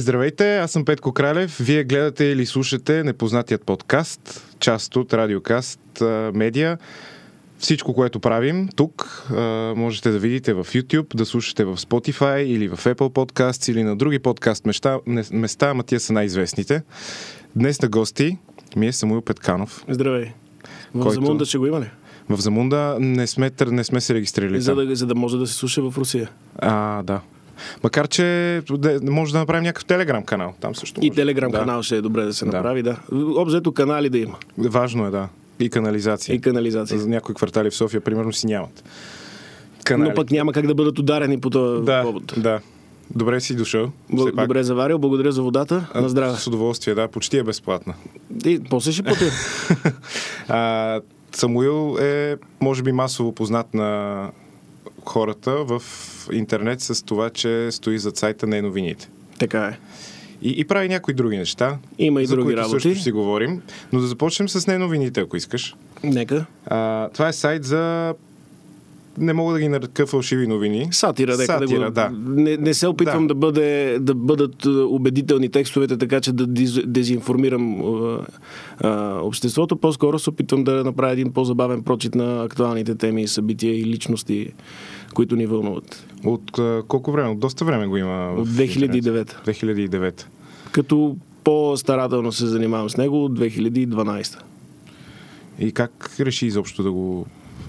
Здравейте, аз съм Петко Кралев. Вие гледате или слушате Непознатият подкаст, част от Радиокаст Медиа. Всичко, което правим тук, можете да видите в YouTube, да слушате в Spotify или в Apple Podcasts или на други подкаст места, места ама тия са най-известните. Днес на гости ми е Самуил Петканов. Здравей. В който... Замунда ще го има ли? В Замунда не сме, не сме се регистрирали. За да, за да може да се слуша в Русия. А, да. Макар, че може да направим някакъв телеграм канал. Там също. Може. И телеграм да. канал ще е добре да се направи, да. Обзето канали да има. Важно е, да. И канализация. И канализация. За някои квартали в София, примерно, си нямат. Канали. Но пък няма как да бъдат ударени по този да, повод. Да, Добре си дошъл. Б- добре заварил, благодаря за водата. А, на здраве. С удоволствие, да, почти е безплатна. И после ще платя. Самуил е, може би, масово познат на хората в интернет с това, че стои зад сайта на новините. Така е. И, и прави някои други неща. Има и за други които работи. също си говорим. Но да започнем с не новините, ако искаш. Нека. А, това е сайт за не мога да ги нарека фалшиви новини. Сатира, дека Сатира да да. го... Не, не се опитвам Да. да. да, бъде, да бъдат е, убедителни текстовете, така че да диз- дезинформирам а, а, обществото. По-скоро се опитвам да направя един по-забавен прочит на актуалните теми, събития и личности, които ни вълнуват. От а, колко време? От доста време го има. От интернет. 2009. 2009. Като по-старателно се занимавам с него от 2012. И как реши изобщо да го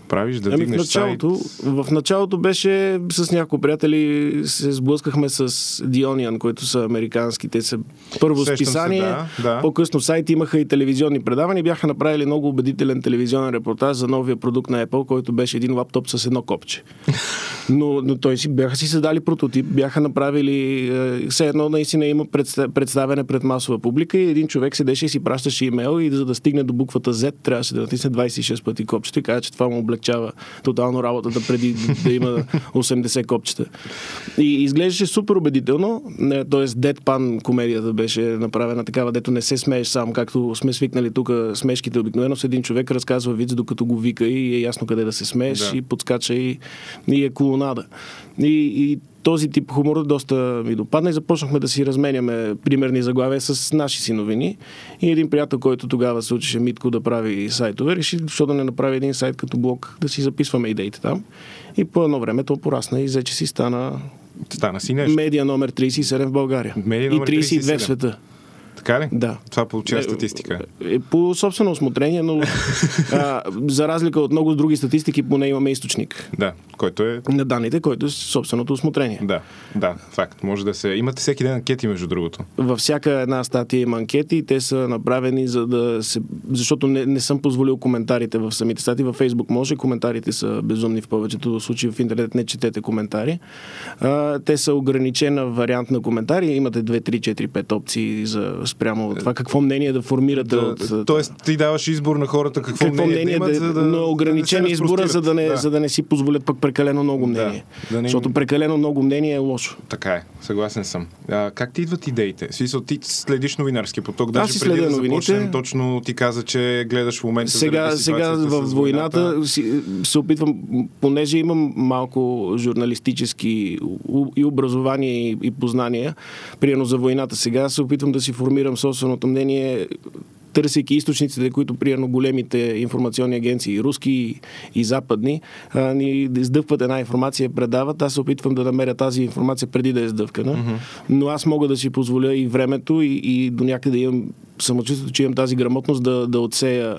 правиш, да Ами в началото, сайт? в началото беше с няколко приятели се сблъскахме с Dionian, които са американски. Те са първо Сещам се, списание, да, да. по-късно сайт имаха и телевизионни предавания. Бяха направили много убедителен телевизионен репортаж за новия продукт на Apple, който беше един лаптоп с едно копче. Но, но той си, бяха си създали прототип, бяха направили е, все едно наистина има предста- представяне пред масова публика и един човек седеше и си пращаше имейл и за да стигне до буквата Z трябваше да натисне 26 пъти копчето и каже, че това му облегчава тотално работата преди да има 80 копчета. И изглеждаше супер убедително, т.е. Deadpan комедията беше направена такава, дето не се смееш сам, както сме свикнали тук смешките обикновено с един човек разказва виц, докато го вика и е ясно къде да се смееш Да. и подскача и, и е колонада. И, и този тип хумор доста ми допадна и започнахме да си разменяме примерни заглавия с наши си новини. И един приятел, който тогава се учеше Митко да прави сайтове, реши, защо да не направи един сайт като блог, да си записваме идеите там. И по едно време то порасна и взе, че си стана Стана си нещо. медиа номер 37 в България. Медиа и номер 32 37. в света. Така ли? Да. Това получава статистика. Е, По собствено осмотрение, но а, за разлика от много други статистики, поне имаме източник Да, който е... на данните, който е собственото осмотрение. Да, да, факт. Може да се... Имате всеки ден анкети, между другото. Във всяка една статия има анкети те са направени за да се... Защото не, не съм позволил коментарите в самите статии. Във Фейсбук може, коментарите са безумни в повечето случаи. В интернет не четете коментари. А, те са ограничена вариант на коментари. Имате 2, 3, 4, 5 опции за спрямо това какво мнение да формирате Да, от... тоест, ти даваш избор на хората какво, какво мнение, да имат, да, за да, но е ограничен да не избора, за да, не, разпростират. за да не си позволят пък прекалено много мнение. да не им- Защото прекалено много мнение е лошо. Така е, съгласен съм. А, как ти идват идеите? Смисъл, ти следиш новинарски поток, даже преди да новините. започнем, точно ти каза, че гледаш в момента Сега, сега в войната си, се опитвам, понеже имам малко журналистически и образование и, и познания, примерно за войната сега, се опитвам да си формирам собственото мнение търсейки източниците, които примерно големите информационни агенции, руски и, западни, ни издъвкват една информация, предават. Аз се опитвам да намеря тази информация преди да е издъвкана. Mm-hmm. Но аз мога да си позволя и времето и, и до някъде имам самочувствието, че имам тази грамотност да, да отсея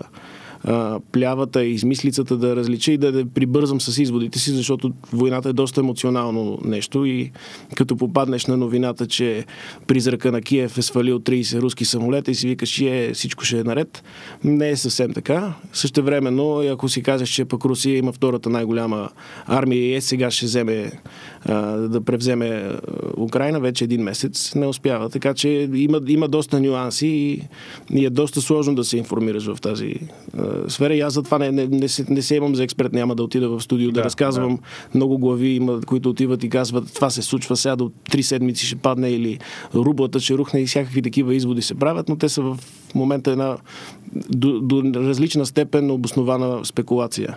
плявата и измислицата да различа и да, да прибързам с изводите си, защото войната е доста емоционално нещо и като попаднеш на новината, че призрака на Киев е свалил 30 руски самолета и си викаш, е, всичко ще е наред, не е съвсем така. Също времено, ако си кажеш, че пък Русия има втората най-голяма армия и е сега ще вземе да превземе Украина вече един месец, не успява. Така че има, има доста нюанси и, и е доста сложно да се информираш в тази сфера. И аз затова не, не, не, се, не се имам за експерт, няма да отида в студио да, Да, да разказвам много глави, има, които отиват и казват това се случва сега до три седмици ще падне или рублата ще рухне и всякакви такива изводи се правят, но те са в момента една до, до различна степен обоснована спекулация.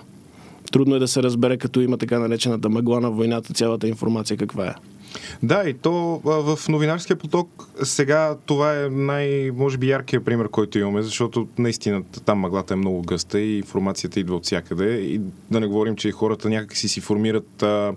Трудно е да се разбере, като има така наречената мъгла на войната, цялата информация каква е. Да, и то в новинарския поток сега това е най, може би, яркия пример, който имаме, защото наистина там мъглата е много гъста и информацията идва от всякъде. И да не говорим, че хората някакси си формират а,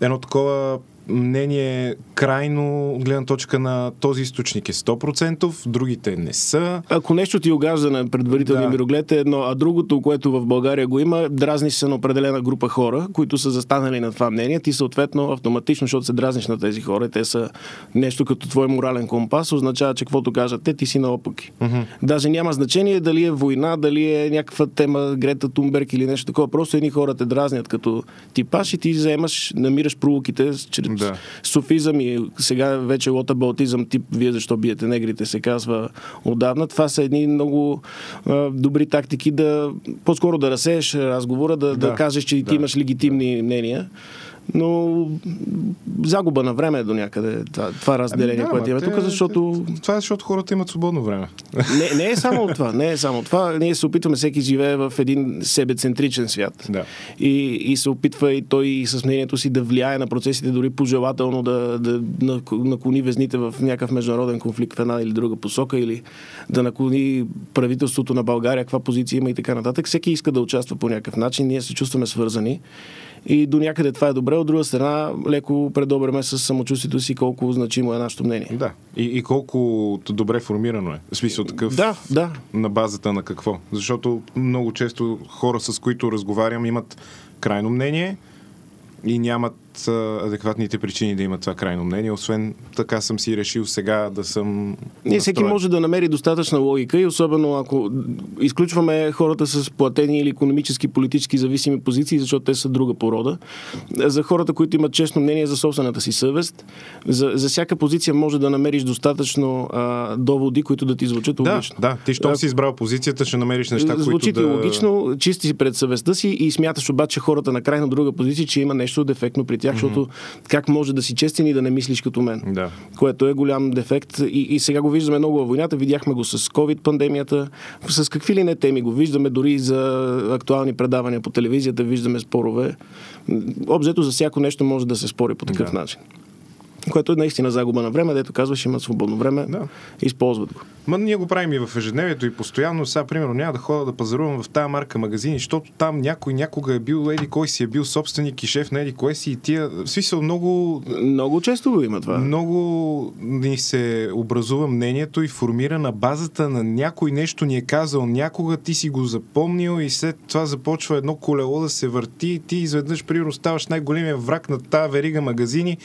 едно такова мнение крайно от гледна точка на този източник е 100%, другите не са. Ако нещо ти огажда на предварителния да. мироглед е едно, а другото, което в България го има, дразни се на определена група хора, които са застанали на това мнение, ти съответно автоматично, защото се дразниш на тези хора, те са нещо като твой морален компас, означава, че каквото кажат те, ти си наопаки. Uh-huh. Даже няма значение дали е война, дали е някаква тема Грета Тумберг или нещо такова. Просто едни хора те дразнят като типаш и ти заемаш, намираш провоките чрез да. софизъм и сега вече лотабалтизъм тип Вие защо биете негрите се казва отдавна. Това са едни много а, добри тактики да по-скоро да разсееш разговора, да, да. да кажеш, че да. ти имаш легитимни мнения но загуба на време е до някъде това, това разделение, ами да, което има тук, защото... Това е защото хората имат свободно време. Не, не е само това, не е само това. Ние се опитваме, всеки живее в един себецентричен свят. Да. И, и се опитва и той и с мнението си да влияе на процесите, дори пожелателно да, да наклони везните в някакъв международен конфликт в една или друга посока, или да наклони правителството на България, каква позиция има и така нататък. Всеки иска да участва по някакъв начин. Ние се чувстваме свързани. И до някъде това е добре. От друга страна, леко предобреме с самочувствието си колко значимо е нашето мнение. Да. И, и колко добре формирано е. В смисъл такъв. Да, да. На базата на какво? Защото много често хора, с които разговарям, имат крайно мнение и нямат адекватните причини да има това крайно мнение, освен така съм си решил сега да съм. Не, всеки може да намери достатъчна логика и особено ако изключваме хората с платени или економически, политически зависими позиции, защото те са друга порода. За хората, които имат честно мнение за собствената си съвест, за, за всяка позиция може да намериш достатъчно а, доводи, които да ти звучат логично. Да, да. Ти, щом си избрал позицията, ще намериш неща, Звучи които ти да... логично, чисти си пред съвестта си и смяташ обаче хората на крайно друга позиция, че има нещо дефектно при тях тях, mm-hmm. защото как може да си честен и да не мислиш като мен. Да. Което е голям дефект. И, и сега го виждаме много във войната. Видяхме го с COVID-пандемията. С какви ли не теми го виждаме, дори за актуални предавания по телевизията, виждаме спорове. Обзето за всяко нещо може да се спори по такъв да. начин което е наистина загуба на време, дето казваш, имат свободно време, да. използват го. Ма ние го правим и в ежедневието и постоянно. Сега, примерно, няма да ходя да пазарувам в тази марка магазини, защото там някой някога е бил еди кой си е бил собственик и шеф на еди кой си и тия. В смисъл много... Много често го има това. Много ни се образува мнението и формира на базата на някой нещо ни е казал някога, ти си го запомнил и след това започва едно колело да се върти и ти изведнъж, примерно, ставаш най-големия враг на тази верига магазини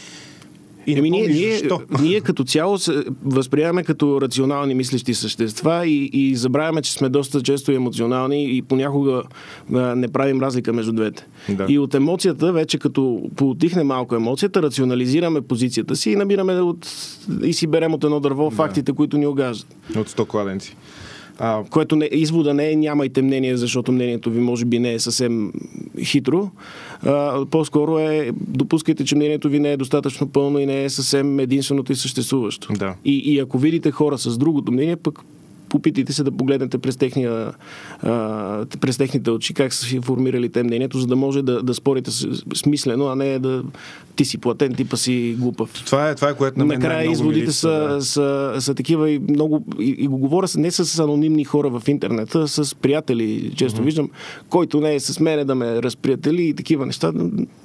и Еми, ние, ние, ние като цяло се възприемаме като рационални мислещи същества и, и забравяме, че сме доста често емоционални и понякога а, не правим разлика между двете. Да. И от емоцията, вече като поотихне малко емоцията, рационализираме позицията си и набираме от, и си берем от едно дърво да. фактите, които ни огаждат. От 100 кладенци. А, което не, извода не е нямайте мнение, защото мнението ви може би не е съвсем хитро. А, по-скоро е допускайте, че мнението ви не е достатъчно пълно и не е съвсем единственото и съществуващо. Да. И, и ако видите хора с другото мнение, пък попитайте се да погледнете през, техния, а, през техните очи как са си формирали те мнението, за да може да, да спорите смислено, а не да ти си платен, типа си глупав. Това е, това е което на мен Накрая изводите са, да. са, са, такива и много, и, и го говоря не с анонимни хора в интернета, а с приятели, често mm-hmm. виждам, който не е с мене да ме разприятели и такива неща,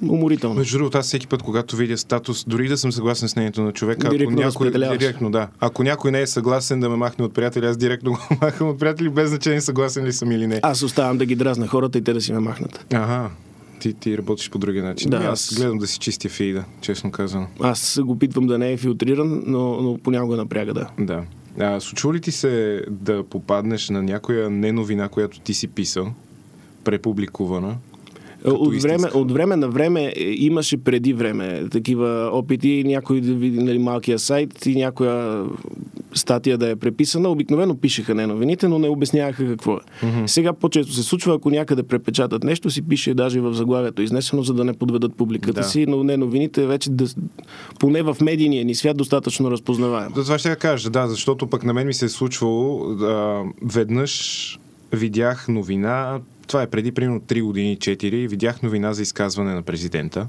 уморително. Между другото, аз всеки път, когато видя статус, дори да съм съгласен с мнението на човека, ако някой, директно, да, ако някой не е съгласен да ме махне от приятели, аз директно директно го махам от приятели, без значение съгласен ли съм или не. Аз оставам да ги дразна хората и те да си ме махнат. Ага. Ти, ти работиш по другия начин. Да, аз гледам да си чистя фида, честно казвам. Аз го питвам да не е филтриран, но, но понякога напряга, да. Да. А, случва ли ти се да попаднеш на някоя неновина, която ти си писал, препубликувана, от време, от време на време е, имаше преди време такива опити, някой да види нали, малкия сайт и някоя статия да е преписана. Обикновено пишеха не новините, но не обясняваха какво е. Mm-hmm. Сега по-често се случва, ако някъде препечатат нещо, си пише даже в заглавието изнесено, за да не подведат публиката да. си, но не новините вече да, поне в медийния ни свят достатъчно разпознаваем. Това ще кажа, да, защото пък на мен ми се е случвало да, веднъж видях новина, това е преди примерно 3 години, 4, видях новина за изказване на президента,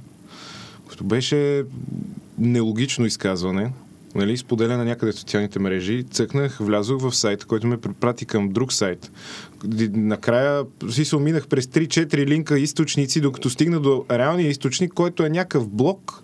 което беше нелогично изказване, нали, споделя някъде в социалните мрежи, цъкнах, влязох в сайта, който ме препрати към друг сайт. Накрая си се минах през 3-4 линка източници, докато стигна до реалния източник, който е някакъв блок,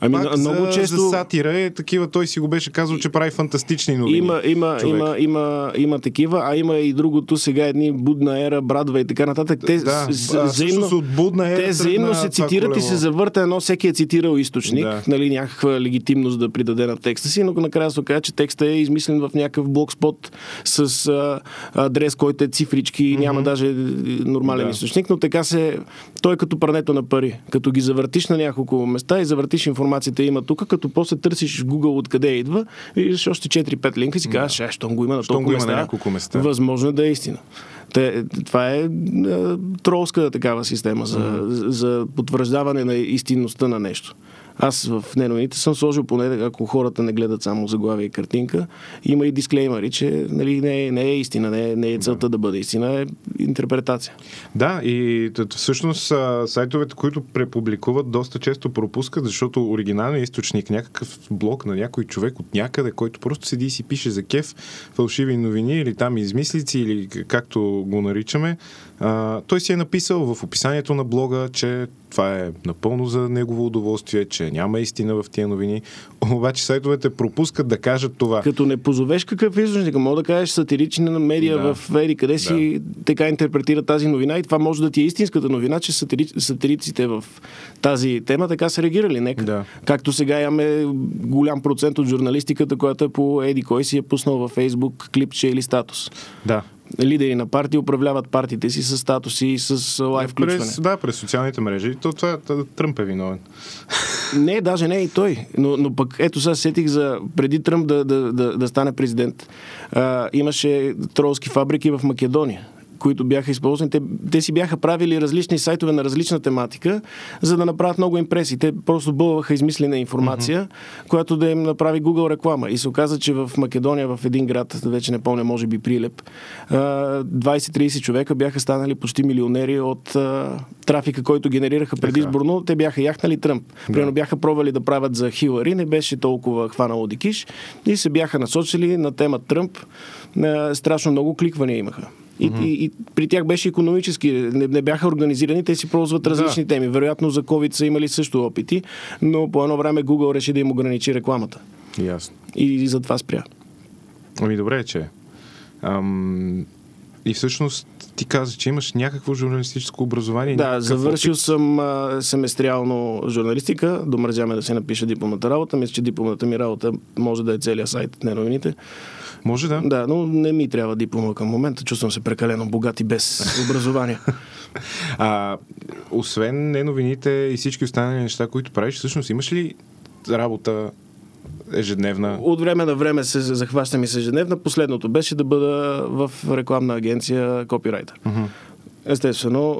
Ами, Пак много за, често... за сатира е такива, той си го беше казал, че прави фантастични новини. Има, има, човек. има, има, има такива, а има и другото сега едни будна ера, брадва и така нататък. Те, Да, с, а, взаимно, от будна ера те взаимно се цитират и колело. се завърта едно, всеки е цитирал източник, Да. нали, някаква легитимност да придаде на текста си, но накрая се оказа, че текстът е измислен в някакъв блокспот с а, адрес, който е цифрички и няма даже нормален Да. източник, но така се... Той е като прането на пари. Като ги завъртиш на няколко места и завъртиш информацията има тук, като после търсиш в Google откъде идва, виждаш още 4-5 линка и си казваш, да. щом го има на толкова го има на места, няколко места. възможно е да е истина. Те, това е, е тролска такава система за, за потвърждаване на истинността на нещо. Аз в неновините съм сложил поне, ако хората не гледат само заглавие и картинка, има и дисклеймери, че нали, не, е, не е истина, не е, не е целта да бъде истина, е интерпретация. Да, и всъщност сайтовете, които препубликуват, доста често пропускат, защото оригиналният източник, някакъв блог на някой човек от някъде, който просто седи и си пише за кеф фалшиви новини или там измислици или както го наричаме, а, той си е написал в описанието на блога, че това е напълно за негово удоволствие, че няма истина в тия новини. Обаче сайтовете пропускат да кажат това. Като не позовеш какъв източник, мога да кажеш сатирична медия Да. в Еди, къде си така интерпретира тази новина и това може да ти е истинската новина, че сатири... сатириците в тази тема така са реагирали. Нека. Да. Както сега имаме голям процент от журналистиката, която е по Еди, кой си е пуснал във Фейсбук клипче или статус. Да. Лидери на партии управляват партиите си с статуси и с лайв включване. Да, през социалните мрежи. То, това, това, Тръмп е виновен. Не, даже не и той. Но, но пък ето сега сетих за преди Тръмп да, да, да, да стане президент. А, имаше тролски фабрики в Македония които бяха използвани. Те, те си бяха правили различни сайтове на различна тематика, за да направят много импресии. Те просто бълваха измислена информация, mm-hmm. която да им направи Google реклама. И се оказа, че в Македония, в един град, вече не помня, може би Прилеп, а, 20-30 човека бяха станали почти милионери от трафика, който генерираха предизборно. Те бяха яхнали Тръмп. Примерно бяха пробвали да правят за Хилари, не беше толкова хванало дикиш и се бяха насочили на тема Тръмп. Страшно много кликвания имаха. И, mm-hmm. и, и при тях беше економически, не, не бяха организирани, те си ползват различни да. теми. Вероятно за COVID са имали също опити, но по едно време Google реши да им ограничи рекламата. Ясно. И, и затова спря. Ами добре, че. Ам, и всъщност ти каза, че имаш някакво журналистическо образование. Да, завършил опит. съм а, семестриално журналистика, домързяме да се напиша дипломната работа. Мисля, че дипломната ми работа може да е целият сайт на новините. Може да. Да, но не ми трябва диплома към момента. Чувствам се прекалено богат и без образование. а, освен не новините и всички останали неща, които правиш, всъщност имаш ли работа ежедневна? От време на време се захващам и с ежедневна. Последното беше да бъда в рекламна агенция копирайтер. Естествено,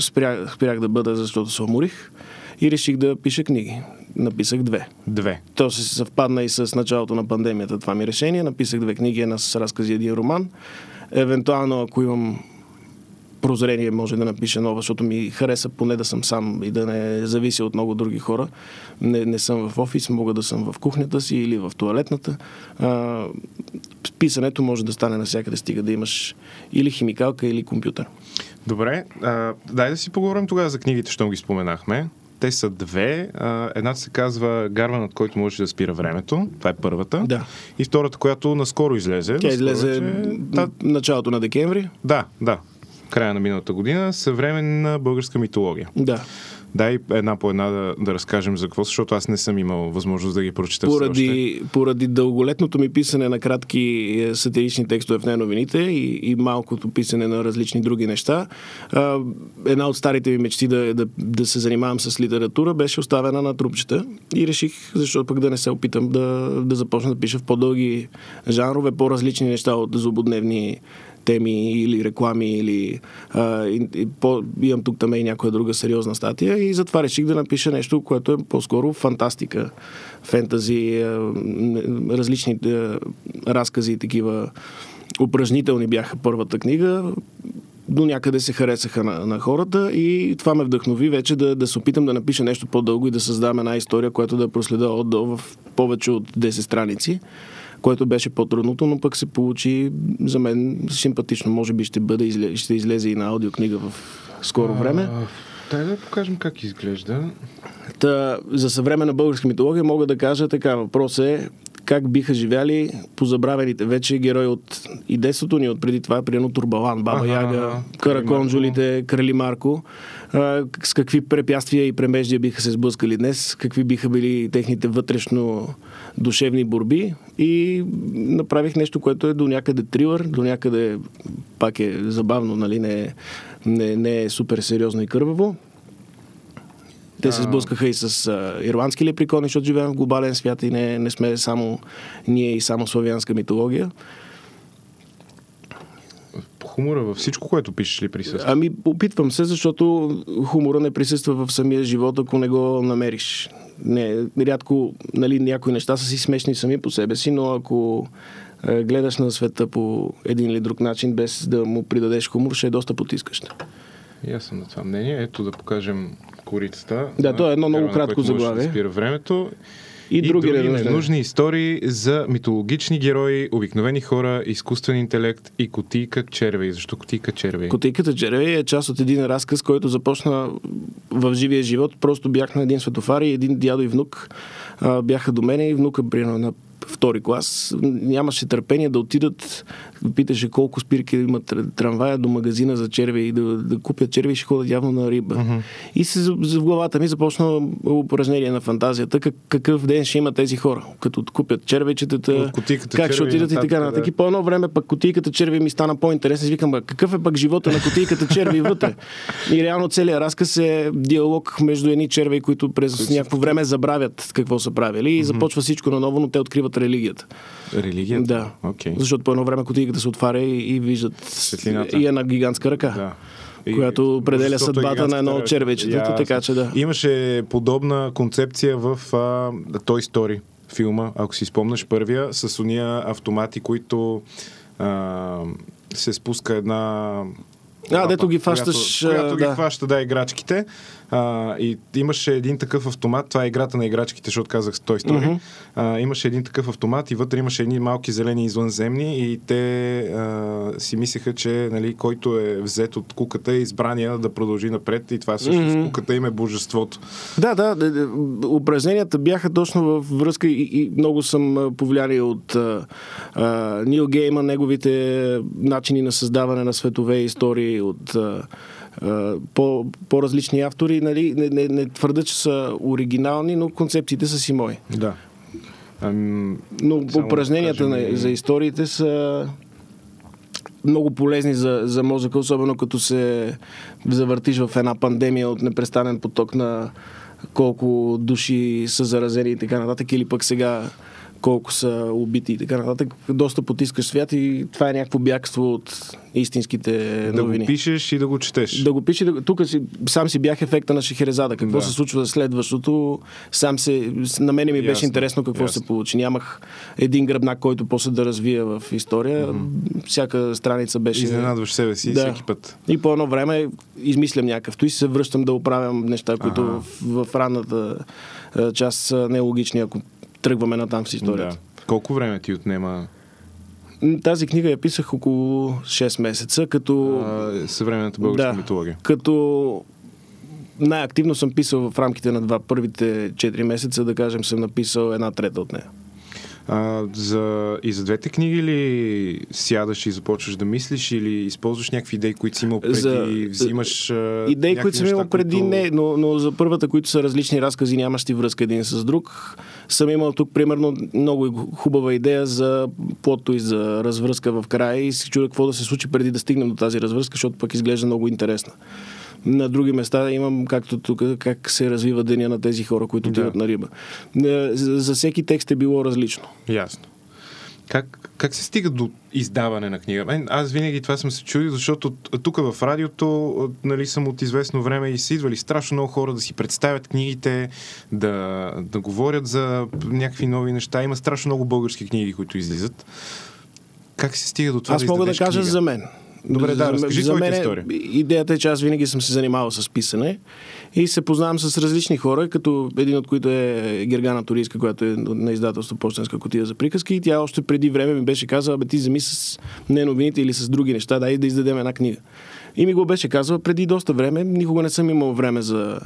спрях, спрях да бъда, защото се уморих и реших да пиша книги. Написах две. Две. То се съвпадна и с началото на пандемията това ми решение. Написах две книги, една с разкази един роман. Евентуално, ако имам прозрение, може да напиша нова, защото ми хареса поне да съм сам и да не завися от много други хора. Не, не съм в офис, мога да съм в кухнята си или в туалетната. А, писането може да стане навсякъде, стига да имаш или химикалка, или компютър. Добре, а, дай да си поговорим тогава за книгите, щом ги споменахме. Те са две. Едната се казва Гарванът, който може да спира времето. Това е първата. Да. И втората, която наскоро излезе. Тя излезе че... да, началото на декември. Да, да. Края на миналата година. Съвременна българска митология. Да. Дай една по една да, да разкажем за какво, защото аз не съм имал възможност да ги прочета поради, поради дълголетното ми писане на кратки сатирични текстове в неновините и, и малкото писане на различни други неща, а, една от старите ми мечти да, да, да се занимавам с литература беше оставена на трупчета и реших, защото пък да не се опитам да, да започна да пиша в по-дълги жанрове, по-различни неща от злободневни теми или реклами, или а, и, и, по, имам тук там и някоя друга сериозна статия и затова реших да напиша нещо, което е по-скоро фантастика, фентази, различни разкази и такива упражнителни бяха първата книга. до някъде се харесаха на, на хората и това ме вдъхнови вече да, да се опитам да напиша нещо по-дълго и да създам една история, която да проследа отдолу в повече от 10 страници което беше по-трудното, но пък се получи за мен симпатично. Може би ще бъде, ще излезе и на аудиокнига в скоро време. Дай да покажем как изглежда. Та, за съвременна българска митология мога да кажа така. Въпрос е как биха живяли позабравените вече герои от и детството ни, от преди това, примерно Турбалан, Баба ага, Яга, Караконжулите, Крали Марко, а, с какви препятствия и премеждия биха се сблъскали днес, какви биха били техните вътрешно душевни борби? И направих нещо, което е до някъде трилър, до някъде пак е забавно, нали, не е, не, не е супер сериозно и кърваво. Те се сблъскаха и с а, ирландски леприкони, защото живеем в глобален свят и не, не сме само ние и само славянска митология. Хумора във всичко, което пишеш ли присъства? Ами, опитвам се, защото хумора не присъства в самия живот, ако не го намериш. Не, рядко, нали, някои неща са си смешни сами по себе си, но ако е, гледаш на света по един или друг начин, без да му придадеш хумор, ще е доста потискащо. И аз съм на това мнение. Ето да покажем корицата. Да, то е едно много кратко заглавие. Да спира времето. И, и други, други ненужни истории за митологични герои, обикновени хора, изкуствен интелект и котийка червей. Защо котийка червей? Котийката червей е част от един разказ, който започна в живия живот. Просто бях на един светофар и един дядо и внук а, бяха до мене и внука примерно на втори клас, нямаше търпение да отидат, питаше колко спирки имат трамвая до магазина за черви и да, да купят черви и ще ходят явно на риба. Uh-huh. И се, в главата ми започна упражнение на фантазията, как, какъв ден ще има тези хора, като купят червечетата, как ще отидат и така нататък. Да. И по едно време пък котийката черви ми стана по-интересен. Си викам, какъв е пък живота на котийката черви вътре? И реално целият разказ е диалог между едни черви, които през някакво време забравят какво са правили и започва всичко наново, но те откриват религията. Религията? Да. Okay. Защото по едно време котийката се отваря и, и виждат Светлината. и една гигантска ръка. Да която определя съдбата на едно от червечетата, така че да. Имаше подобна концепция в а, Toy Story филма, ако си спомняш първия, с уния автомати, които а, се спуска една а, дето ги фащаш. Която, която да. ги фаща, да, играчките. А, и имаше един такъв автомат, това е играта на играчките, защото казах с той стори. Uh-huh. А, имаше един такъв автомат и вътре имаше едни малки зелени извънземни и те а, си мислеха, че нали, който е взет от куката е избрания да продължи напред и това също uh-huh. куката им е божеството. Да, да, упражненията бяха точно във връзка и, и много съм повлияни от а, а, Нил Гейма, неговите начини на създаване на светове истории, от а, по, по-различни автори. Нали, не, не, не твърда, че са оригинални, но концепциите са си мои. Да. Ам, но упражненията да кажем... за историите са много полезни за, за мозъка, особено като се завъртиш в една пандемия от непрестанен поток на колко души са заразени и така нататък, или пък сега колко са убити и така нататък. Доста потискаш свят и това е някакво бягство от истинските новини. Да го пишеш и да го четеш. Да го пишеш. Да... Тук си, сам си бях ефекта на Шехерезада. Какво да. се случва следващото? Сам се, на мене ми беше ясно, интересно какво ясно. се получи. Нямах един гръбнак, който после да развия в история. Mm-hmm. Всяка страница беше... Изненадваш себе си да. всеки път. И по едно време измислям някакъв. и се връщам да оправям неща, които ага. в, в ранната част са нелогични, ако тръгваме на там с историята. Да. Колко време ти отнема? Тази книга я писах около 6 месеца, като... А, съвременната българска да, митология. Като най-активно съм писал в рамките на два първите 4 месеца, да кажем, съм написал една трета от нея. А, за, и за двете книги ли сядаш и започваш да мислиш или използваш някакви идеи, които си имал преди, за, взимаш Идеи, които съм имал преди, които... не, но, но за първата, които са различни разкази, нямащи връзка един с друг, съм имал тук примерно много хубава идея за плото и за развръзка в края и си чудя какво да се случи преди да стигнем до тази развръзка, защото пък изглежда много интересна. На други места имам, както тук, как се развива деня на тези хора, които отиват да. на риба. Е, за, за всеки текст е било различно. Ясно. Как, как се стига до издаване на книга? Мен, аз винаги това съм се чудил, защото тук в радиото нали, съм от известно време и са идвали страшно много хора да си представят книгите, да, да говорят за някакви нови неща. Има страшно много български книги, които излизат. Как се стига до това Аз да мога да кажа книга? за мен. Добре, да, За- разкажи за мен история. Идеята е, че аз винаги съм се занимавал с писане и се познавам с различни хора, като един от които е Гергана Турийска, която е на издателство Почтенска котия за приказки. И тя още преди време ми беше казала, бе ти вземи с не новините или с други неща, дай да издадем една книга. И ми го беше казала преди доста време. Никога не съм имал време за,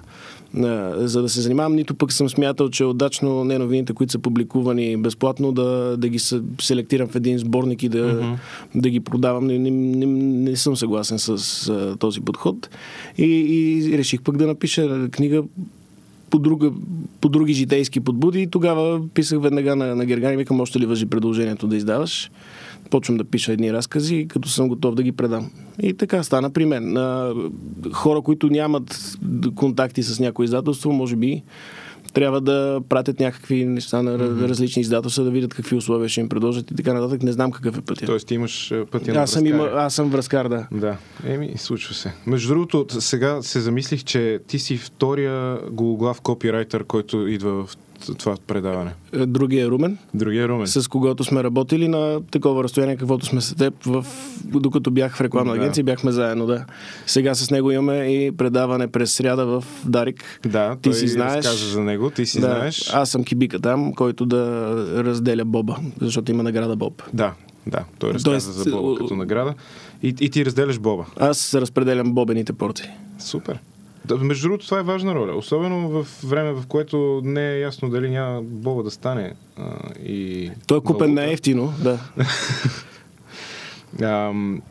за да се занимавам, нито пък съм смятал, че е удачно не новините, които са публикувани безплатно, да, да ги се- селектирам в един сборник и да, mm-hmm. да ги продавам. Не, не, не, не съм съгласен с а, този подход. И, и реших пък да напиша книга по, друга, по други житейски подбуди и тогава писах веднага на, на Гергани, викам, още ли въжи предложението да издаваш. Почвам да пиша едни разкази, като съм готов да ги предам. И така стана при мен. Хора, които нямат контакти с някое издателство, може би трябва да пратят някакви неща на mm-hmm. различни издателства, да видят какви условия ще им предложат и така нататък. Не знам какъв е пътя. Тоест ти имаш а, пътя на Аз съм, има, аз съм връзкар, да. Да, еми, случва се. Между другото, сега се замислих, че ти си втория гологлав копирайтер, който идва в това предаване. Е, Другия Румен. Другия Румен. с когото сме работили на такова разстояние, каквото сме с теб, в... докато бях в рекламна Да. агенция, бяхме заедно, да. Сега с него имаме и предаване през сряда в Дарик. Да, Ти си знаеш. разказа за него, ти си да, знаеш. Аз съм кибика там, който да разделя Боба, защото има награда Боб. Да, да, той разказа Тоест, за Боба като награда. И, и ти разделяш Боба. Аз разпределям бобените порции. Супер. Да, между другото, това е важна роля. Особено в време, в което не е ясно дали няма Боба да стане. А, и Той е купен на ефтино, да. Ам,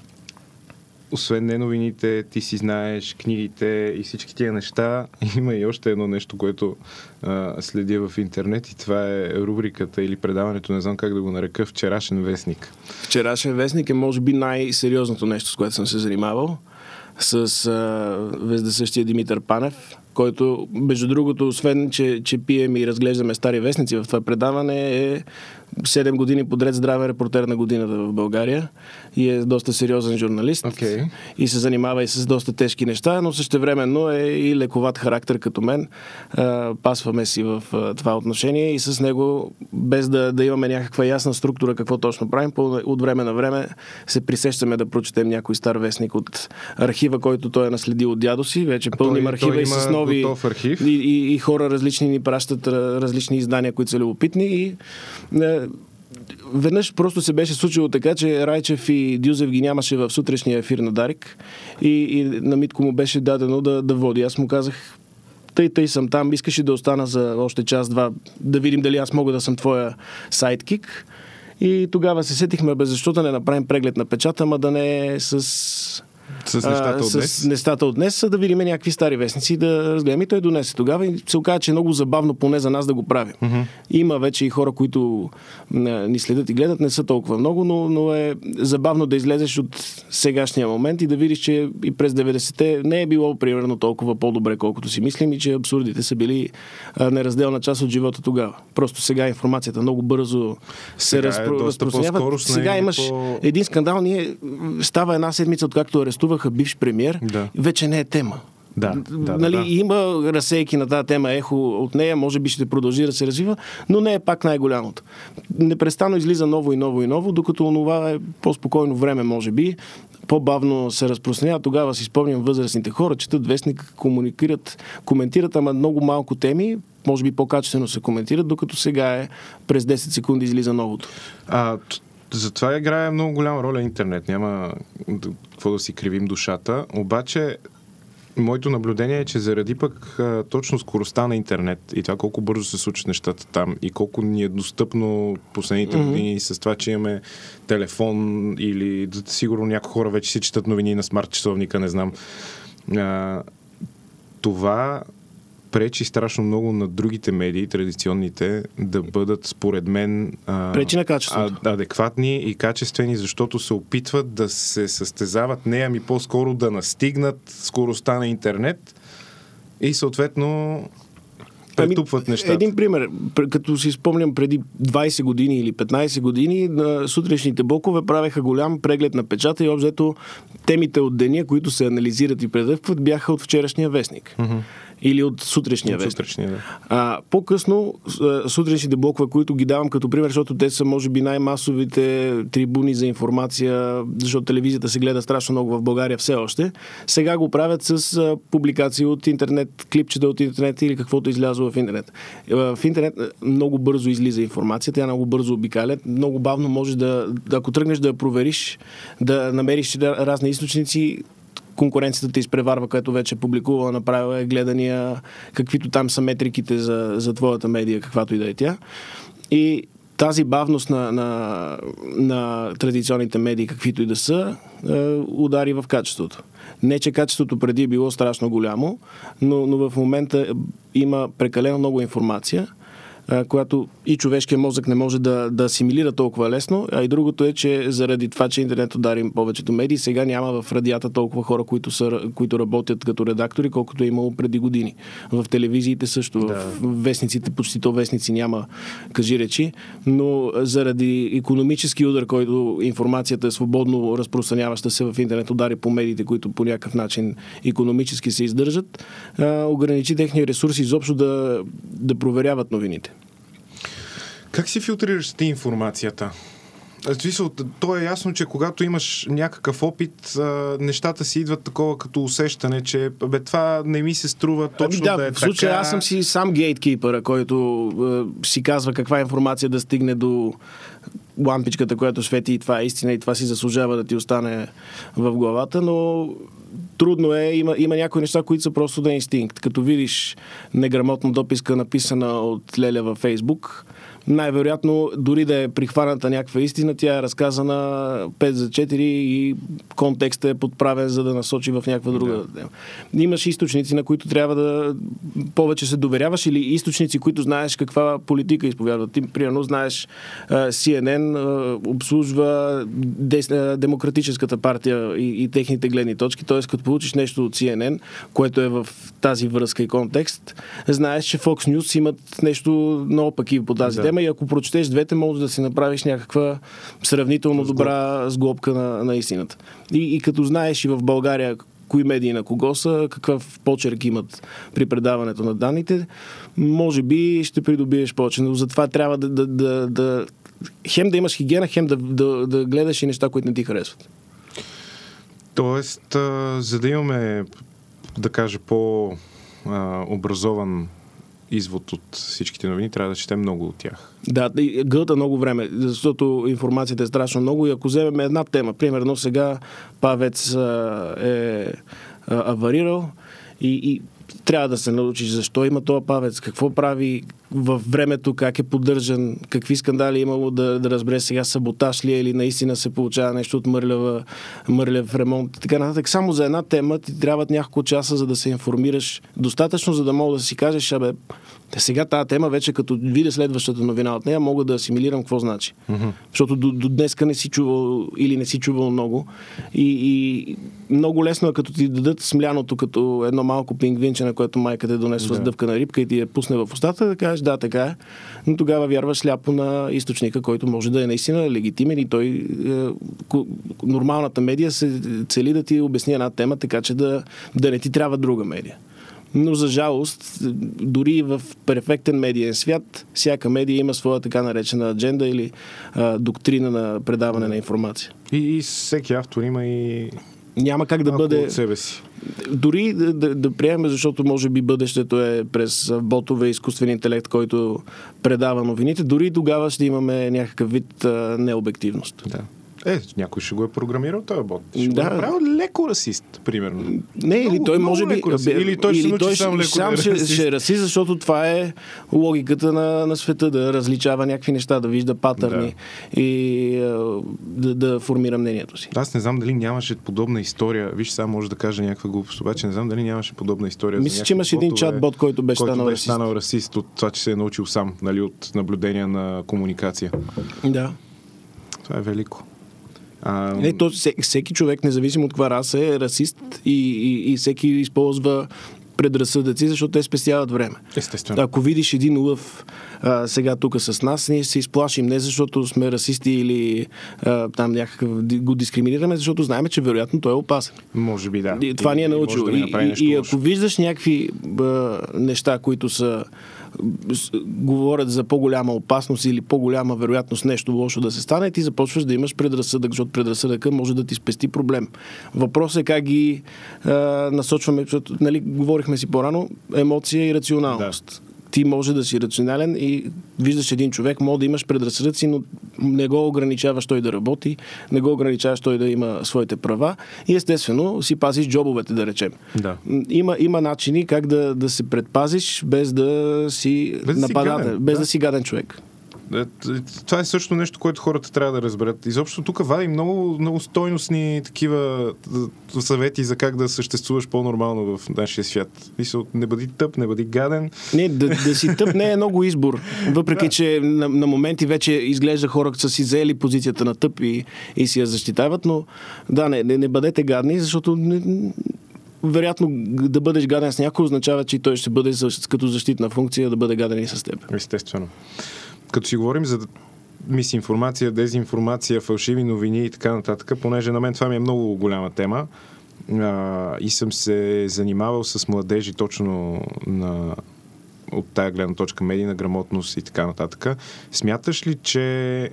освен не новините, ти си знаеш книгите и всички тия неща. Има и още едно нещо, което а, следя в интернет и това е рубриката или предаването, не знам как да го нарека, вчерашен вестник. Вчерашен вестник е може би най-сериозното нещо, с което съм се занимавал. С а, вездесъщия Димитър Панев, който, между другото, освен, че, че пием и разглеждаме стари вестници в това предаване, е 7 години подред здравен репортер на годината в България и е доста сериозен журналист Окей. и се занимава и с доста тежки неща, но същевременно е и лековат характер като мен. А, пасваме си в а, това отношение и с него, без да, да имаме някаква ясна структура какво точно правим, по, от време на време се присещаме да прочетем някой стар вестник от архива, който той е наследил от дядо си. Вече пълним архива той и с има нови... готов архив. И, и, и хора различни ни пращат различни издания, които са любопитни и е, Веднъж просто се беше случило така, че Райчев и Дюзев ги нямаше в сутрешния ефир на Дарик и, и на Митко му беше дадено да, да води. Аз му казах, тъй, тъй съм там, искаш ли да остана за още час-два, да видим дали аз мога да съм твоя сайдкик. И тогава се сетихме, бе, защо да не направим преглед на печата, ама да не е с С нещата от днес. С нещата от днес, да видим някакви стари вестници да разгледаме. И той донесе тогава и се оказа, че е много забавно поне за нас да го правим. Mm-hmm. Има вече и хора, които ни следят и гледат, не са толкова много, но, но е забавно да излезеш от сегашния момент и да видиш, че и през 90-те не е било примерно толкова по-добре, колкото си мислим и че абсурдите са били а, неразделна част от живота тогава. Просто сега информацията много бързо се Сега е разпро... разпространява. Сега имаш по- един скандал. Ние става една седмица, откакто арестуваха бивш премьер, Да. вече не е тема. Да, да, нали, да, да. Има разсейки на тази тема, ехо от нея, може би ще продължи да се развива, но не е пак най-голямото. Непрестанно излиза ново и ново и ново, докато онова е по-спокойно време, може би, по-бавно се разпространява. Тогава си спомням възрастните хора, четат вестник, комуникират, коментират, ама много малко теми, може би по-качествено се коментират, докато сега е през 10 секунди излиза новото. А, затова играе много голяма роля интернет. Няма какво да си кривим душата. Обаче, моето наблюдение е, че заради пък а, точно скоростта на интернет и това колко бързо се случат нещата там и колко ни е достъпно последните mm-hmm. години с това, че имаме телефон или сигурно някои хора вече си четат новини на смарт часовника, не знам. А, това пречи страшно много на другите медии, традиционните, да бъдат, според мен, а, Пречи на качеството. а, адекватни и качествени, защото се опитват да се състезават, не ами по-скоро да настигнат скоростта на интернет и съответно претупват нещата. Ами, Един пример. Пр- Като си спомням преди 20 години или 15 години, на сутрешните блокове правеха голям преглед на печата и обзето темите от деня, които се анализират и предъвкват, бяха от вчерашния вестник. Mm-hmm. Или от сутрешния вестник. сутрешния, да. А, по-късно сутрешните блокове, които ги давам като пример, защото те са може би най-масовите трибуни за информация, защото телевизията се гледа страшно много в България все още. Сега го правят с а, публикации от интернет, клипчета от интернет или каквото излязло в интернет. В интернет много бързо излиза информация, тя много бързо обикаля, много бавно можеш да, ако тръгнеш да я провериш, да намериш ра- разни източници, конкуренцията те изпреварва, което вече е публикувала, направила е гледания, каквито там са метриките за, за твоята медия, каквато и да е тя. И тази бавност на, на, на традиционните медии, каквито и да са, е, удари в качеството. Не, че качеството преди е било страшно голямо, но, но в момента има прекалено много информация, а, която и човешкият мозък не може да, да асимилира толкова лесно, а и другото е, че заради това, че интернет удари повечето медии, сега няма в радията толкова хора, които, са, които работят като редактори, колкото е имало преди години. В телевизиите също, да. в вестниците, почти то вестници няма, кажи речи, но заради економически удар, който информацията е свободно разпространяваща се в интернет, удари по медиите, които по някакъв начин економически се издържат, а, ограничи техния ресурс изобщо да, да проверяват новините. Как си филтрираш ти информацията? Смисъл, то е ясно, че когато имаш някакъв опит, а, нещата си идват такова като усещане, че бе, това не ми се струва точно ами да, да е в случая така. аз съм си сам гейткипъра, който е, си казва каква информация да стигне до лампичката, която свети и това е истина и това си заслужава да ти остане в главата, но трудно е, има, има някои неща, които са просто да е инстинкт. Като видиш неграмотна дописка, написана от Леля във Фейсбук, най-вероятно, дори да е прихваната някаква истина, тя е разказана 5 за 4 и контекстът е подправен, за да насочи в някаква друга тема. Имаш източници, на които трябва да повече се доверяваш или източници, които знаеш каква политика изповядват. Ти, примерно, знаеш CNN а, обслужва дес, а, демократическата партия и, и техните гледни точки, т.е. като получиш нещо от CNN, което е в тази връзка и контекст, знаеш, че Fox News имат нещо много пъки по тази Да. тема и ако прочетеш двете, можеш да си направиш някаква сравнително добра сглобка на, на истината. И, и като знаеш и в България кои медии на кого са, какъв почерк имат при предаването на данните, може би ще придобиеш повече. Но затова трябва да, да, да, да хем да имаш хигиена, хем да, да, да гледаш и неща, които не ти харесват. Тоест, за да имаме, да кажа, по-образован извод от всичките новини, трябва да четем много от тях. Да, гълта много време, защото информацията е страшно много и ако вземем една тема, примерно сега Павец е аварирал и, и трябва да се научиш защо има този павец, какво прави във времето, как е поддържан, какви скандали е имало да, да разбере сега саботаж ли е или наистина се получава нещо от мърлява, мърляв ремонт и така нататък. Само за една тема ти трябват няколко часа, за да се информираш достатъчно, за да мога да си кажеш, абе, сега тази тема вече като видя следващата новина от нея, мога да асимилирам какво значи. Mm-hmm. Защото до, до днеска не си чувал или не си чувал много. И, и много лесно е като ти дадат смляното като едно малко пингвинче, на което майка те донесла Да. с дъвка на рибка и ти я пусне в устата, да кажеш да, така е. Но тогава вярваш сляпо на източника, който може да е наистина легитимен и той е, нормалната медия се цели да ти обясни една тема, така че да, да не ти трябва друга медия. Но за жалост, дори в перфектен медиен свят, всяка медия има своя така наречена адженда или а, доктрина на предаване на информация. И, и всеки автор има и Няма как да малко бъде. от себе си. Дори да, да, да приемем, защото може би бъдещето е през ботове изкуствен интелект, който предава новините, дори тогава ще имаме някакъв вид а, необективност. Да. Е, някой ще го е програмирал този бот. Ще Да. го е направил леко расист, примерно. Не, или Много- той може би. Или той ще се научи сам леко сам да е ще, расист. ще е расист, защото това е логиката на, на света, да различава някакви неща, да вижда патърни и а, да, да формира мнението си. Аз не знам дали нямаше подобна история. Виж, сега може да кажа някаква глупост, обаче не знам дали нямаше подобна история. Мисля, че имаш един чат-бот, който беше който станал беше расист. станал расист от това, че се е научил сам, нали, от наблюдения на комуникация. Да. Това е велико. А, Не, то, всеки, човек, независимо от каква раса е, расист и, и, и всеки използва предразсъдъци, защото те спестяват време. Естествено. Ако видиш един лъв а, сега тук с нас, ние се изплашим не защото сме расисти или а, там някакъв го дискриминираме, защото знаем, че вероятно той е опасен. Може би да. И, това ни е научило. Да и, и, и ако виждаш някакви а, неща, които са говорят за по-голяма опасност или по-голяма вероятност нещо лошо да се стане, ти започваш да имаш предразсъдък, защото предразсъдъка може да ти спести проблем. Въпросът е как ги а, насочваме, защото, нали, говорихме си по-рано, емоция и рационалност. Да ти може да си рационален и виждаш един човек, може да имаш предразсъдъци, но не го ограничаваш той да работи, не го ограничаваш той да има своите права и естествено си пазиш джобовете, да речем. Да. Има, има начини как да, да се предпазиш без да си Без да си нападател, гаден, без да. да си гаден човек. Е, Това е също нещо, което хората трябва да разберат. Изобщо тук вади много, много стойностни такива е, съвети за как да съществуваш по-нормално в нашия свят. Мисъл, не бъди тъп, не бъди гаден. Не, да, да си тъп не е много избор. Въпреки, Да. че на, на моменти вече изглежда хора са си взели позицията на тъп и, и си я защитават, но да, не, не, не бъдете гадни, защото не, вероятно да бъдеш гаден с някой означава, че той ще бъде като защитна функция да бъде гаден и с теб. Естествено. Като си говорим за мисинформация, дезинформация, фалшиви новини и така нататък, понеже на мен това ми е много голяма тема а, и съм се занимавал с младежи точно на от тая гледна точка медийна грамотност и така нататък. Смяташ ли, че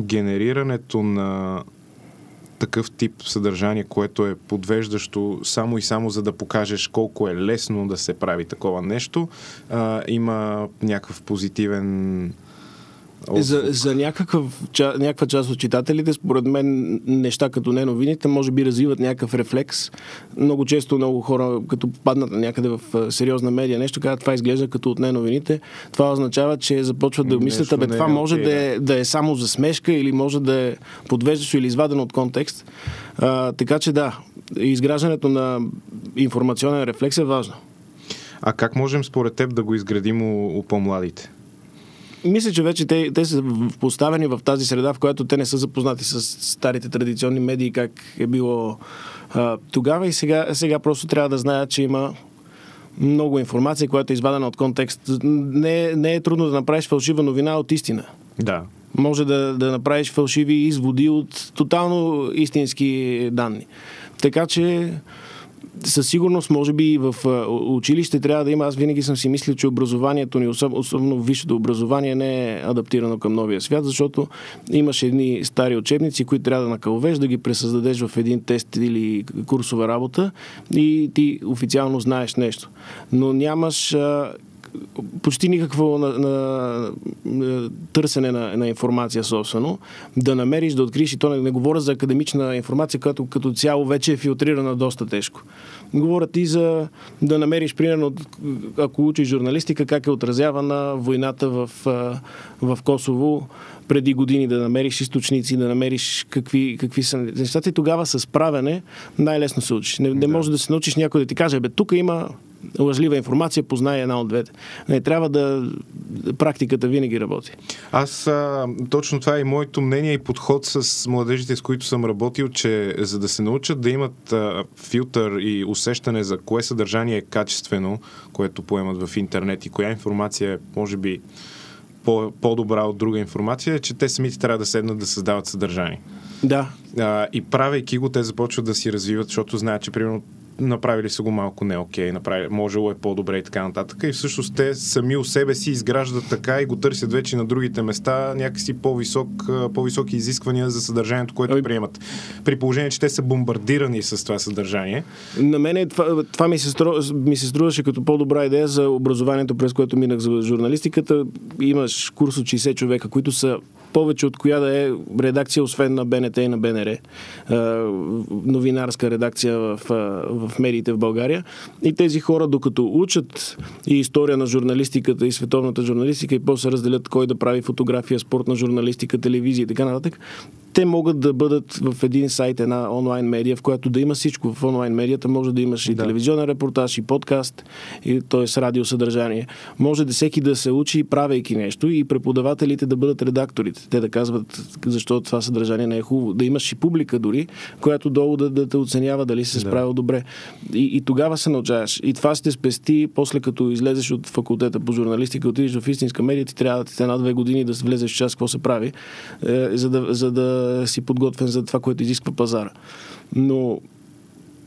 генерирането на такъв тип съдържание, което е подвеждащо само и само за да покажеш колко е лесно да се прави такова нещо, а, има някакъв позитивен За, за някакъв, ча, някаква част от читателите, според мен, неща като не новините, може би развиват някакъв рефлекс. Много често много хора, като паднат на някъде в сериозна медия, нещо казват, това изглежда като от не новините. Това означава, че започват да мислят, бе, не е това може да, е, да е само за смешка или може да е подвеждащо или извадено от контекст. А, така че да, изграждането на информационен рефлекс е важно. А как можем според теб да го изградим у, у по-младите? Мисля, че вече те, те са поставени в тази среда, в която те не са запознати с старите традиционни медии, как е било а, тогава и сега, сега просто трябва да знаят, че има много информация, която е извадена от контекст. Не, не е трудно да направиш фалшива новина от истина. Да. Може да, да направиш фалшиви изводи от тотално истински данни. Така че със сигурност, може би в училище трябва да има. Аз винаги съм си мислил, че образованието ни, особ- особено висшето образование, не е адаптирано към новия свят, защото имаш едни стари учебници, които трябва да накълвеш, да ги пресъздадеш в един тест или курсова работа и ти официално знаеш нещо. Но нямаш почти никакво на, на, на търсене на, на информация собствено, да намериш, да откриеш и то не, не говоря за академична информация, която като цяло вече е филтрирана доста тежко. Говоря ти за да намериш, примерно, ако учиш журналистика, как е отразявана войната в, в Косово преди години, да намериш източници, да намериш какви, какви са нещата и тогава с правене най-лесно се учиш. Не, не Да. може да се научиш някой да ти каже, бе, тук има лъжлива информация, познай една от двете. Не трябва да... Практиката винаги работи. Аз а, точно това е и моето мнение и подход с младежите, с които съм работил, че за да се научат да имат а, филтър и усещане за кое съдържание е качествено, което поемат в интернет и коя информация е, може би, по, по-добра от друга информация, е, че те самите трябва да седнат да създават съдържание. Да, А, и правейки го, те започват да си развиват, защото знаят, че примерно направили са го малко не окей, направили, можело е по-добре и така нататък. И всъщност те сами у себе си изграждат така и го търсят вече на другите места някакси по-висок, по-високи изисквания за съдържанието, което Ами- приемат. При положение, че те са бомбардирани с това съдържание. на мен това, това ми, се стру, ми се струваше като по-добра идея за образованието, през което минах за журналистиката. Имаш курс от 60 човека, които са повече от коя да е редакция, освен на БНТ и на БНР. Новинарска редакция в, в медиите в България. И тези хора, докато учат и история на журналистиката и световната журналистика и после разделят кой да прави фотография, спортна журналистика, телевизия и така нататък, те могат да бъдат в един сайт, една онлайн медия, в която да има всичко. В онлайн медията може да имаш и Да. телевизионен репортаж, и подкаст, и, т.е. радиосъдържание. Може да всеки да се учи, правейки нещо, и преподавателите да бъдат редакторите. Те да казват защо това съдържание не е хубаво. Да имаш и публика дори, която долу да, да те оценява дали си се Да. справил добре. И, и тогава се научаваш. И това ще спести, после като излезеш от факултета по журналистика, отидеш в истинска медия, ти трябва да ти една-две години да влезеш в час какво се прави, е, за, да, за да си подготвен за това, което изисква пазара. Но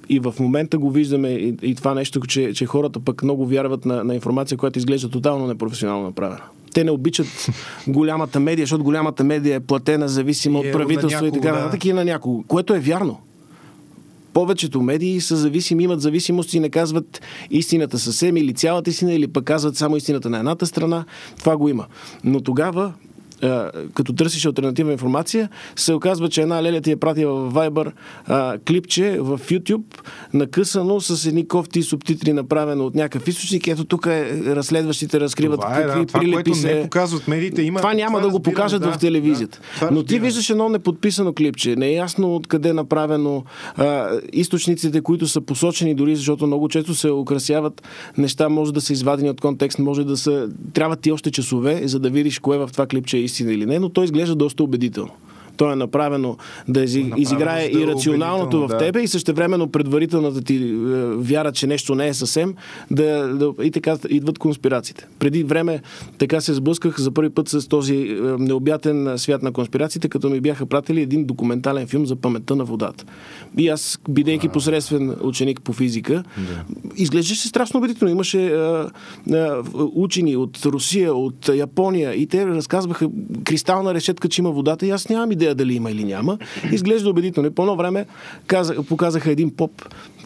и в момента го виждаме и, и това нещо, че, че хората пък много вярват на, на информация, която изглежда тотално непрофесионално направена. Те не обичат голямата медия, защото голямата медия е платена, зависима И от е правителство и така някого, да. нататък и на някого, което е вярно. Повечето медии са зависими, имат зависимости и не казват истината съвсем или цялата истина, или пък казват само истината на едната страна. Това го има. Но тогава като търсиш альтернативна информация, се оказва, че една леля ти е пратила в Viber а, клипче в YouTube, накъсано с едни кофти субтитри, направено от някакъв източник. Ето тук е, разследващите разкриват Това е, какви да, това, прилепи се... не показват медиите, има... Това няма да го разбирам, покажат да, в телевизията. Да, това Но ти разбирам. виждаш едно неподписано клипче. Не е ясно откъде е направено. А, източниците, които са посочени, дори защото много често се украсяват неща, може да са извадени от контекст, може да са. Трябва ти още часове, за да видиш кое в това клипче е истина или не, но то изглежда доста убедително. То е направено да изи, Направено, изиграе да е и рационалното в да. тебе, и същевременно предварителната ти е, вяра, че нещо не е съвсем, да, да, и така идват конспирациите. Преди време така се сблъсках за първи път с този е, необятен свят на конспирациите, като ми бяха пратили един документален филм за паметта на водата. И аз, бидейки посредствен ученик по физика, изглеждаше страшно убедително. Имаше а, а, учени от Русия, от Япония и те разказваха кристална решетка, че има водата и аз нямам идея дали има или няма. Изглежда убедително. И по едно време каза, показаха един поп,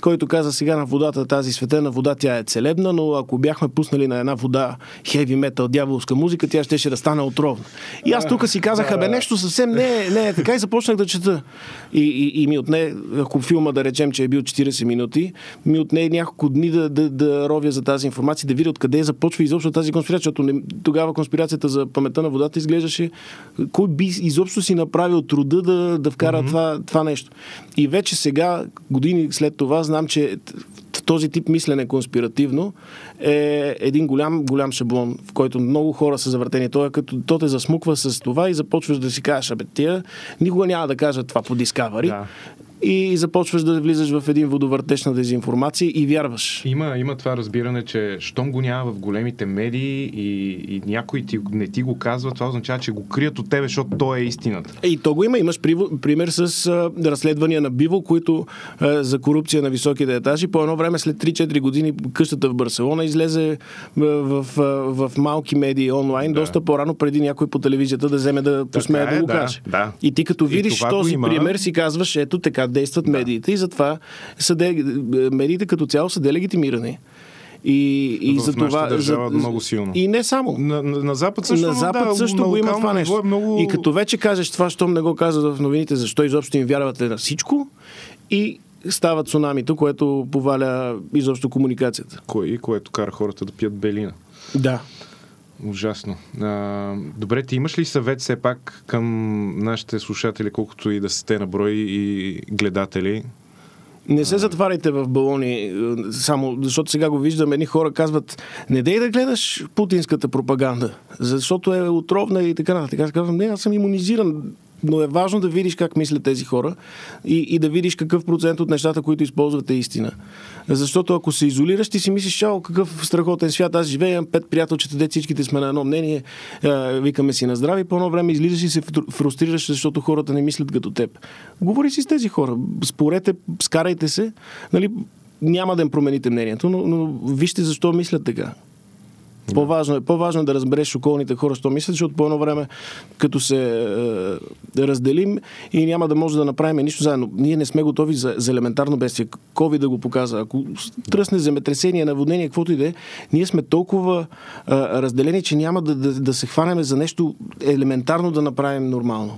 който каза сега на водата, тази светена вода, тя е целебна, но ако бяхме пуснали на една вода хеви метал, дяволска музика, тя щеше да стане отровна. И аз тук си казах, бе, нещо съвсем не е, не е така и започнах да чета. И, и, и ми отне, ако филма да речем, че е бил 40 минути, ми отне няколко дни да, да, да ровя за тази информация, да видя откъде започва изобщо тази конспирация, защото не, тогава конспирацията за паметта на водата изглеждаше кой би изобщо си направил труда да, да вкара mm-hmm. това, това нещо. И вече сега, години след това, знам, че този тип мислене конспиративно е един голям, голям шаблон, в който много хора са завъртени. Той е като то те засмуква с това и започваш да си кажеш, абе, тия никога няма да кажат това по Discovery. Да. И започваш да влизаш в един водовъртеж на дезинформация и вярваш. Има, има това разбиране, че щом го няма в големите медии и, и някой ти, не ти го казва, това означава, че го крият от тебе, защото то е истината. И то го има. Имаш пример с а, разследвания на Биво, които а, за корупция на високите етажи. По едно време, след 3-4 години, къщата в Барселона излезе а, в, в, в малки медии онлайн, Да. доста по-рано преди някой по телевизията да вземе да посмее е, да го да, каже. да. И ти като видиш този има. пример, си казваш, ето така действат медиите и затова са де... медиите като цяло са делегитимирани. И, и В за това. държава за, много силно. И не само. На, на, на Запад също, на Запад да, също го има това ниво нещо. Е много... И като вече кажеш това, щом не го казват в новините, защо изобщо им вярвате на всичко и става цунамито, което поваля изобщо комуникацията. Кое, което кара хората да пият белина. Да. Ужасно. А, добре, ти имаш ли съвет все пак към нашите слушатели, колкото и да сте на брой и гледатели? Не се затваряйте в балони, е, само защото сега го виждам, едни хора казват, не дей да гледаш путинската пропаганда, защото е отровна и така нататък. Аз казвам, не, аз съм иммунизиран, но е важно да видиш как мислят тези хора и, и да видиш какъв процент от нещата, които използват е истина. Защото ако се изолираш, ти си мислиш, чао, какъв страхотен свят, аз живея, пет приятелчета, де всичките сме на едно мнение, е, викаме си на здраве, и по едно време излизаш и се фру- фрустрираш, защото хората не мислят като теб. Говори си с тези хора, спорете, скарайте се, нали, няма да им промените мнението, но, но вижте защо мислят така. По-важно е, по-важно е да разбереш околните хора, що мислят, защото по едно време, като се е, разделим и няма да може да направим нищо заедно. Ние не сме готови за, за елементарно бедствие. COVID да го показа. Ако тръсне земетресение, наводнение, каквото и да е, ние сме толкова е, разделени, че няма да, да, да се хванеме за нещо елементарно да направим нормално.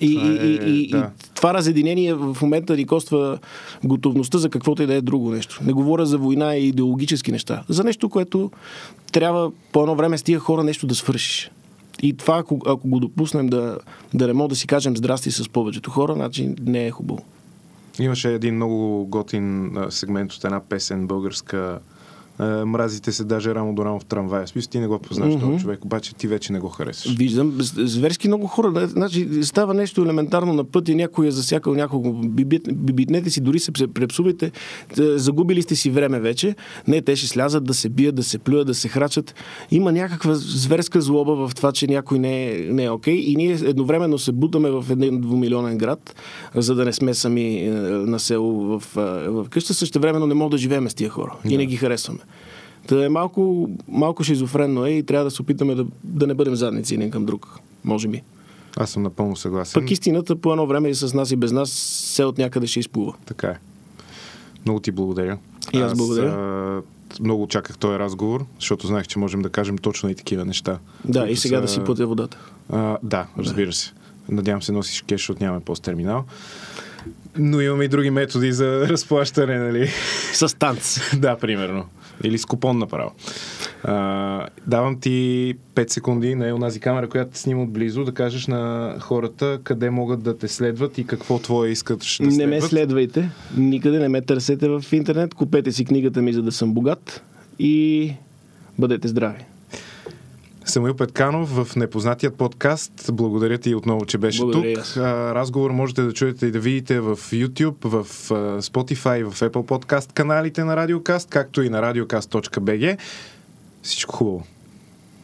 И, Това е- и, и, да. и това разединение в момента ни коства готовността за каквото и да е друго нещо. Не говоря за война и идеологически неща. За нещо, което трябва по едно време с тия хора нещо да свършиш. И това, ако, ако го допуснем да, да не мога да си кажем здрасти с повечето хора, значи не е хубаво. Имаше един много готин сегмент от една песен българска Uh, мразите се даже рамо до рамо в трамвая. Смисъл, ти не го познаваш mm-hmm. този човек, обаче ти вече не го харесваш. Виждам, зверски много хора. Значи, става нещо елементарно на пътя, някой е засякал някого. Бибитнете си, дори се препсувайте. Загубили сте си време вече. Не, те ще слязат да се бият, да се плюят, да се храчат. Има някаква зверска злоба в това, че някой не е, не е окей. И ние едновременно се бутаме в един двумилионен град, за да не сме сами на село в, в къща. Също времено не мога да живеем с тия хора. И не ги харесваме. Та е малко, малко шизофренно е и трябва да се опитаме да, да не бъдем задници един към друг, може би. Аз съм напълно съгласен. Пък истината по едно време и с нас и без нас се от някъде ще изплува. Така е. Много ти благодаря. И аз, аз благодаря. А, много очаках този разговор, защото знаех, че можем да кажем точно и такива неща. Да, и сега са... да си платя водата. А, да, разбира да. се. Надявам се носиш кеш, защото нямаме пост-терминал. Но имаме и други методи за разплащане, нали? С танц. да, примерно. Или с купон направо. А, давам ти 5 секунди на онази камера, която те снима отблизо, да кажеш на хората къде могат да те следват и какво твое искат да следват. Не ме следвайте, никъде не ме търсете в интернет, купете си книгата ми, за да съм богат и бъдете здрави. Самуил Петканов в Непознатият подкаст. Благодаря ти отново, че беше Благодаря тук. Разговор можете да чуете и да видите в YouTube, в Spotify, в Apple Podcast каналите на Радиокаст, както и на radiocast.bg. Всичко хубаво!